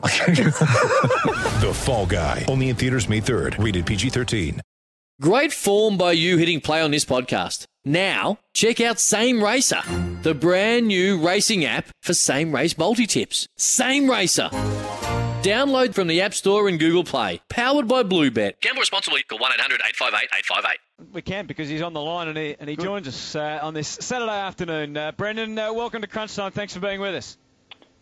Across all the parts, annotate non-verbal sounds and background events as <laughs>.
<laughs> The Fall Guy. Only in theaters May 3rd. Rated PG-13. Great form by you hitting play on this podcast. Now, check out Same Racer, the brand new racing app for same race multi tips. Same Racer. Download from the App Store and Google Play. Powered by Bluebet. Gamble responsibly. Call 1 800 858 858. We can because he's on the line and he, and he joins us uh, on this Saturday afternoon. Uh, Brendan, uh, welcome to Crunch Time. Thanks for being with us.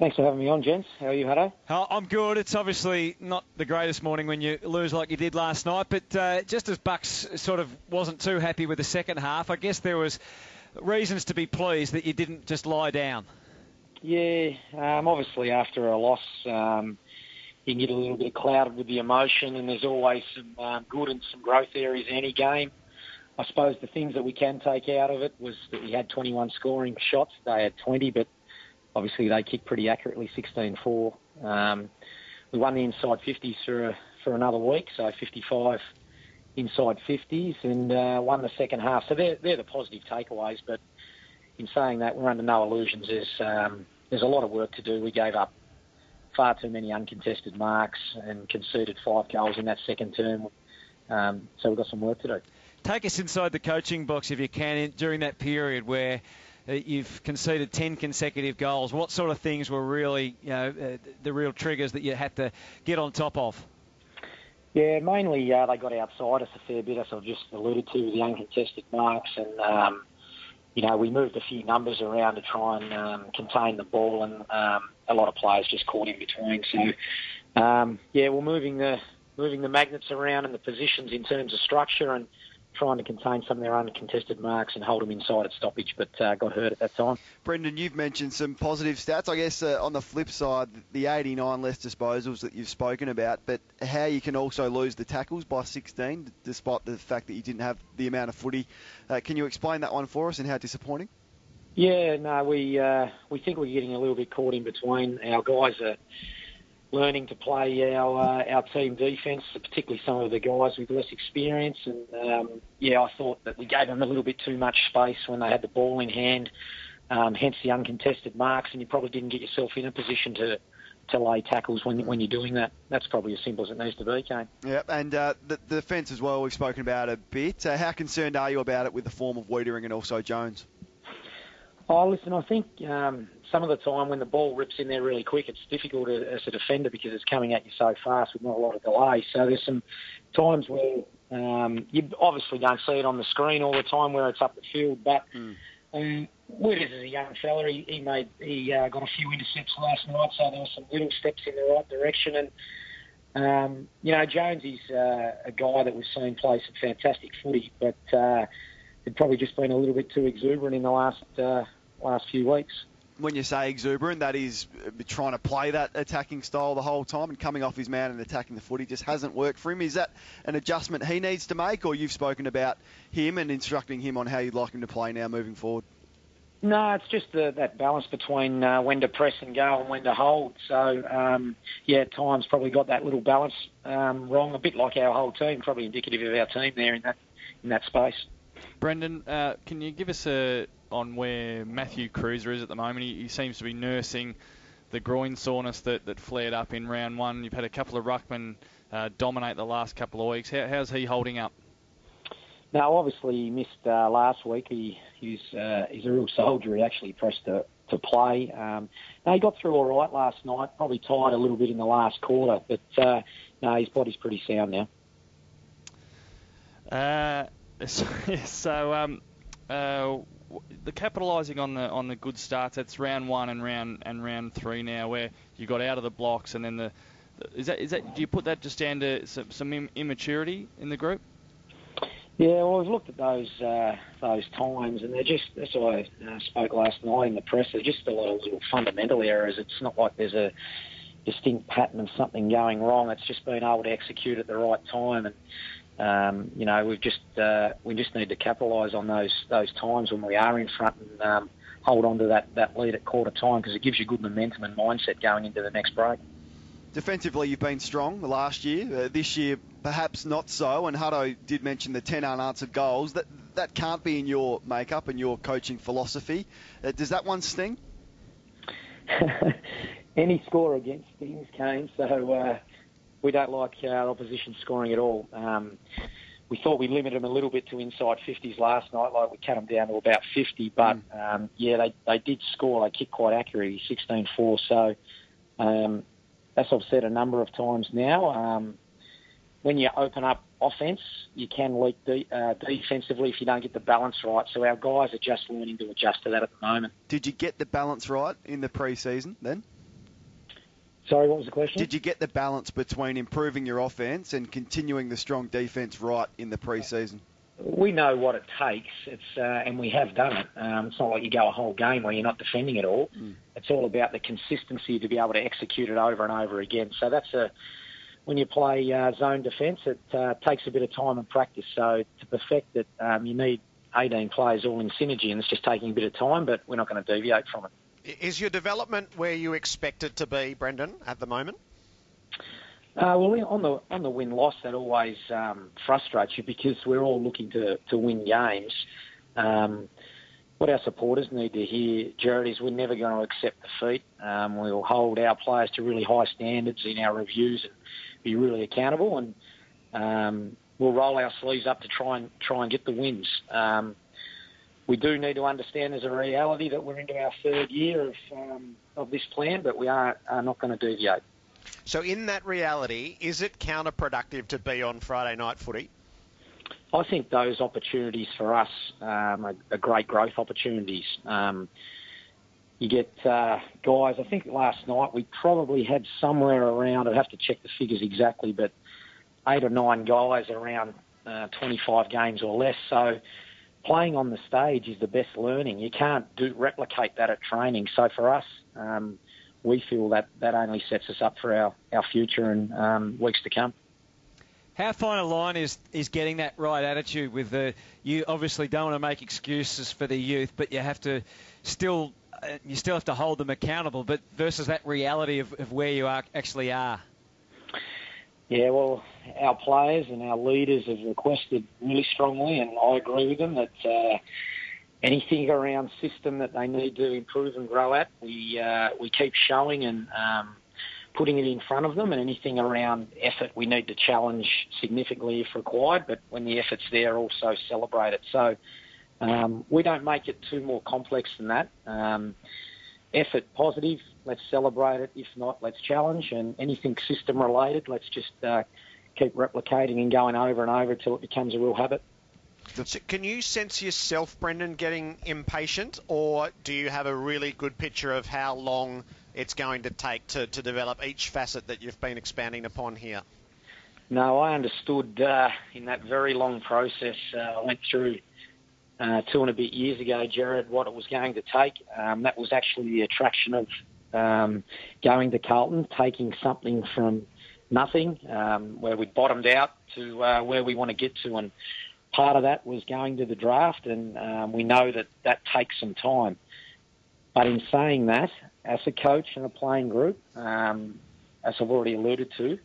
Thanks for having me on, gents. How are you, Hutto? Uh, I'm good. It's obviously not the greatest morning when you lose like you did last night, but uh, just as Bucks sort of wasn't too happy with the second half, I guess there was reasons to be pleased that you didn't just lie down. Yeah, um, obviously after a loss, um, you get a little bit clouded with the emotion, and there's always some um, good and some growth areas in any game. I suppose the things that we can take out of it was that we had 21 scoring shots. They had 20, but obviously they kicked pretty accurately, 16-4. Um, we won the inside 50s for, for another week, so 55 inside 50s, and uh, won the second half. So they're, they're the positive takeaways, but in saying that, we're under no illusions. There's, um, there's a lot of work to do. We gave up far too many uncontested marks and conceded five goals in that second term. Um, so we've got some work to do. Take us inside the coaching box if you can in, during that period where you've conceded 10 consecutive goals. What sort of things were really, you know, uh, the real triggers that you had to get on top of? Yeah, mainly uh, they got outside us a fair bit, as I've just alluded to, the uncontested marks. And, um, you know, we moved a few numbers around to try and um, contain the ball, and um, a lot of players just caught in between. So, um, yeah, we're moving the moving the magnets around and the positions in terms of structure and trying to contain some of their uncontested marks and hold them inside at stoppage, but uh, got hurt at that time. Brendan, you've mentioned some positive stats. I guess uh, on the flip side, the 89 less disposals that you've spoken about, but how you can also lose the tackles by 16, despite the fact that you didn't have the amount of footy. Uh, can you explain that one for us and how disappointing? Yeah, no, we uh, we think we're getting a little bit caught in between. Our guys are learning to play our uh, our team defence, particularly some of the guys with less experience. And um, yeah, I thought that we gave them a little bit too much space when they had the ball in hand. Um, hence the uncontested marks, and you probably didn't get yourself in a position to to lay tackles when when you're doing that. That's probably as simple as it needs to be, Kane. Yeah, and uh, the, the defence as well. We've spoken about a bit. Uh, how concerned are you about it with the form of Weitering and also Jones? Oh, listen, I think um, some of the time when the ball rips in there really quick, it's difficult as a defender because it's coming at you so fast with not a lot of delay. So there's some times where um, you obviously don't see it on the screen all the time where it's up the field, but Mm. um, is a young fella. He, he made he uh, got a few intercepts last night, so there were some little steps in the right direction. And um, you know, Jones is uh, a guy that we've seen play some fantastic footy, but uh, had probably just been a little bit too exuberant in the last uh, last few weeks. When you say exuberant, that is uh, trying to play that attacking style the whole time and coming off his man and attacking the footy just hasn't worked for him. Is that an adjustment he needs to make, or you've spoken about him and instructing him on how you'd like him to play now moving forward? No, it's just the, that balance between uh, when to press and go and when to hold. So, um, yeah, at times probably got that little balance um, wrong, a bit like our whole team, probably indicative of our team there in that in that space. Brendan, uh, can you give us a on where Matthew Kreuzer is at the moment? He, he seems to be nursing the groin soreness that, that flared up in round one. You've had a couple of ruckmen uh, dominate the last couple of weeks. How, how's he holding up? Now, obviously, he missed uh, last week. He, he's uh, he's a real soldier. He actually pressed to to play. Um, no, he got through all right last night. Probably tired a little bit in the last quarter, but uh, no, his body's pretty sound now. Uh, so, <laughs> so um, uh, the capitalising on the on the good starts. That's round one and round and round three now, where you got out of the blocks and then the. Is that is that? Do you put that just down to some, some immaturity in the group? Yeah, well, we've looked at those uh, those times, and they're just. That's why I uh, spoke last night in the press. They're just a lot of little fundamental errors. It's not like there's a distinct pattern of something going wrong. It's just being able to execute at the right time, and um, you know, we've just uh, we just need to capitalise on those those times when we are in front and um, hold on to that, that lead at quarter time because it gives you good momentum and mindset going into the next break. Defensively, you've been strong last year. Uh, this year, perhaps not so. And Hutto did mention the 10 unanswered goals. That that can't be in your makeup and your coaching philosophy. Uh, does that one sting? <laughs> Any score against stings, Kane. So uh, we don't like our opposition scoring at all. Um, we thought we limited them a little bit to inside 50s last night, like we cut them down to about 50. But um, yeah, they, they did score. They kicked quite accurately, 16-4. So um, as I've said a number of times now, um, when you open up offense, you can leak de- uh, defensively if you don't get the balance right. So our guys are just learning to adjust to that at the moment. Did you get the balance right in the pre-season then? Sorry, what was the question? Did you get the balance between improving your offense and continuing the strong defense right in the pre-season? we know what it takes. It's uh, and we have done it. Um, it's not like you go a whole game where you're not defending at all. Mm. It's all about the consistency to be able to execute it over and over again. So that's a when you play uh, zone defence, it uh, takes a bit of time and practice. So to perfect it, um, you need 18 players all in synergy, and it's just taking a bit of time. But we're not going to deviate from it. Is your development where you expect it to be, Brendan, at the moment? Uh, well, on the on the win loss, that always um, frustrates you because we're all looking to to win games. Um, what our supporters need to hear, Jared, is we're never going to accept defeat. Um, we'll hold our players to really high standards in our reviews and be really accountable, and um, we'll roll our sleeves up to try and try and get the wins. Um, we do need to understand as a reality that we're into our third year of um, of this plan, but we are, are not going to deviate. So, in that reality, is it counterproductive to be on Friday night footy? I think those opportunities for us um, are, are great growth opportunities. Um, you get uh, guys. I think last night we probably had somewhere around. I'd have to check the figures exactly, but eight or nine guys around uh, 25 games or less. So playing on the stage is the best learning. You can't do replicate that at training. So for us. Um, we feel that that only sets us up for our, our future and um, weeks to come. How fine a line is is getting that right attitude with the you obviously don't want to make excuses for the youth, but you have to still uh, you still have to hold them accountable. But versus that reality of, of where you are actually are. Yeah, well, our players and our leaders have requested really strongly, and I agree with them that. Uh, anything around system that they need to improve and grow at, we uh, we keep showing and um, putting it in front of them. And anything around effort, we need to challenge significantly if required. But when the effort's there, also celebrate it. So um, we don't make it too more complex than that. Um, effort positive, let's celebrate it. If not, let's challenge. And anything system related, let's just uh, keep replicating and going over and over until it becomes a real habit. So can you sense yourself, Brendan, getting impatient, or do you have a really good picture of how long it's going to take to, to develop each facet that you've been expanding upon here? No, I understood uh, in that very long process. Uh, I went through uh, two and a bit years ago, Jared, what it was going to take. Um, that was actually the attraction of um, going to Carlton, taking something from nothing, um, where we bottomed out to uh, where we want to get to, and part of that was going to the draft, and um, we know that that takes some time. But in saying that, as a coach and a playing group, um, as I've already alluded to,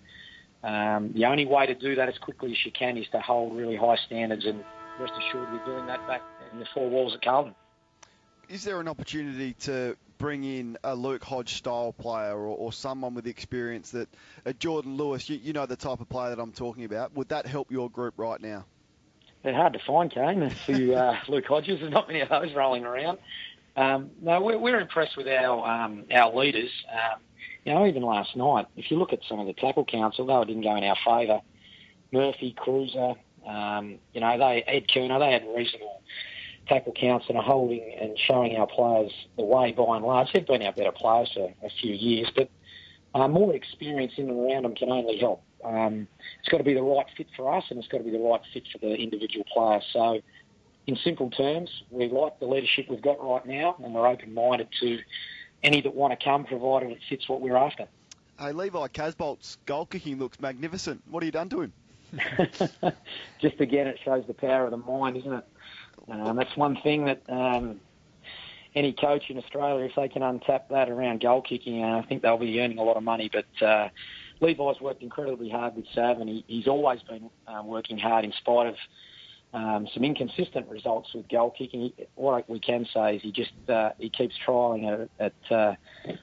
um, the only way to do that as quickly as you can is to hold really high standards, and rest assured we're doing that back in the four walls at Carlton. Is there an opportunity to bring in a Luke Hodge style player or, or someone with experience that a Jordan Lewis, you, you know the type of player that I'm talking about, would that help your group right now? they're hard to find, Kane. A few uh, <laughs> Luke Hodges. There's not many of those rolling around. Um, no, we're, we're impressed with our um, our leaders. Um, you know, even last night, if you look at some of the tackle counts, although it didn't go in our favour, Murphy, Kreuzer, um, you know, they Ed Curnow, they had reasonable tackle counts and are holding and showing our players the way by and large. They've been our better players for a few years, but uh, more experience in and around them can only help. Um, it's got to be the right fit for us, and it's got to be the right fit for the individual player. So, in simple terms, we like the leadership we've got right now, and we're open-minded to any that want to come, provided it fits what we're after. Hey, Levi Casboult's goal kicking looks magnificent. What have you done to him? <laughs> just again, it shows the power of the mind, isn't it? Um, that's one thing that um, any coach in Australia, if they can untap that around goal kicking, uh, I think they'll be earning a lot of money. But uh, Levi's worked incredibly hard with Sav, and he, he's always been um, working hard in spite of um, some inconsistent results with goal kicking. What we can say is he just uh, he keeps trialling at, at uh,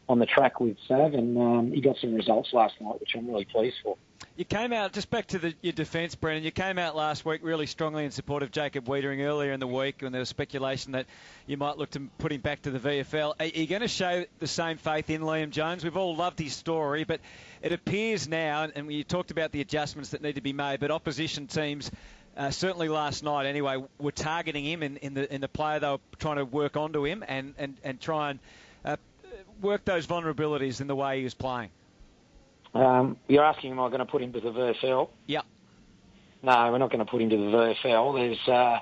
on the track with Sav, and um, he got some results last night, which I'm really pleased for. You came out, just back to the, your defence, Brendan, you came out last week really strongly in support of Jacob Weitering earlier in the week when there was speculation that you might look to put him back to the VFL. Are you going to show the same faith in Liam Jones? We've all loved his story, but it appears now, and you talked about the adjustments that need to be made, but opposition teams uh, certainly last night anyway, we were targeting him in, in, the in the player they were trying to work onto him and, and, and try and uh, work those vulnerabilities in the way he was playing. Um, you're asking, am I going to put him to the VFL? Yeah. No, we're not going to put him to the VFL. There's uh,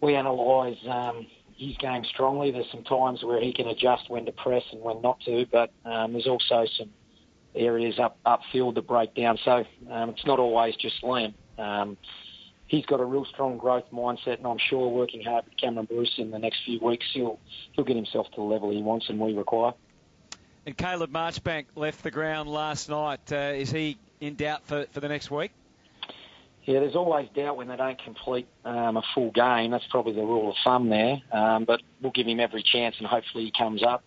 we analyse um, his game strongly. There's some times where he can adjust when to press and when not to, but um, there's also some areas up upfield that break down. So um, it's not always just Liam. Um, he's got a real strong growth mindset, and I'm sure working hard with Cameron Bruce in the next few weeks, he'll he'll get himself to the level he wants and we require. And Caleb Marchbank left the ground last night. Uh, is he in doubt for, for the next week? Yeah, there's always doubt when they don't complete um, a full game. That's probably the rule of thumb there. Um, but we'll give him every chance, and hopefully he comes up.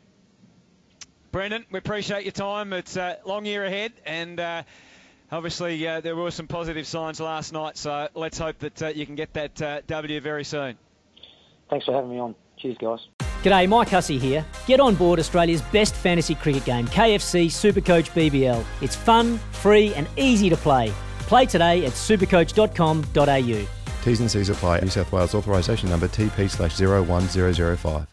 Brendan, we appreciate your time. It's a long year ahead, and uh, obviously uh, there were some positive signs last night. So let's hope that uh, you can get that uh, W very soon. Thanks for having me on. Cheers, guys. G'day, Mike Hussey here. Get on board Australia's best fantasy cricket game, KFC Supercoach BBL. It's fun, free, and easy to play. Play today at supercoach.com.au. T's and C's apply. New South Wales authorisation number TP slash 01005.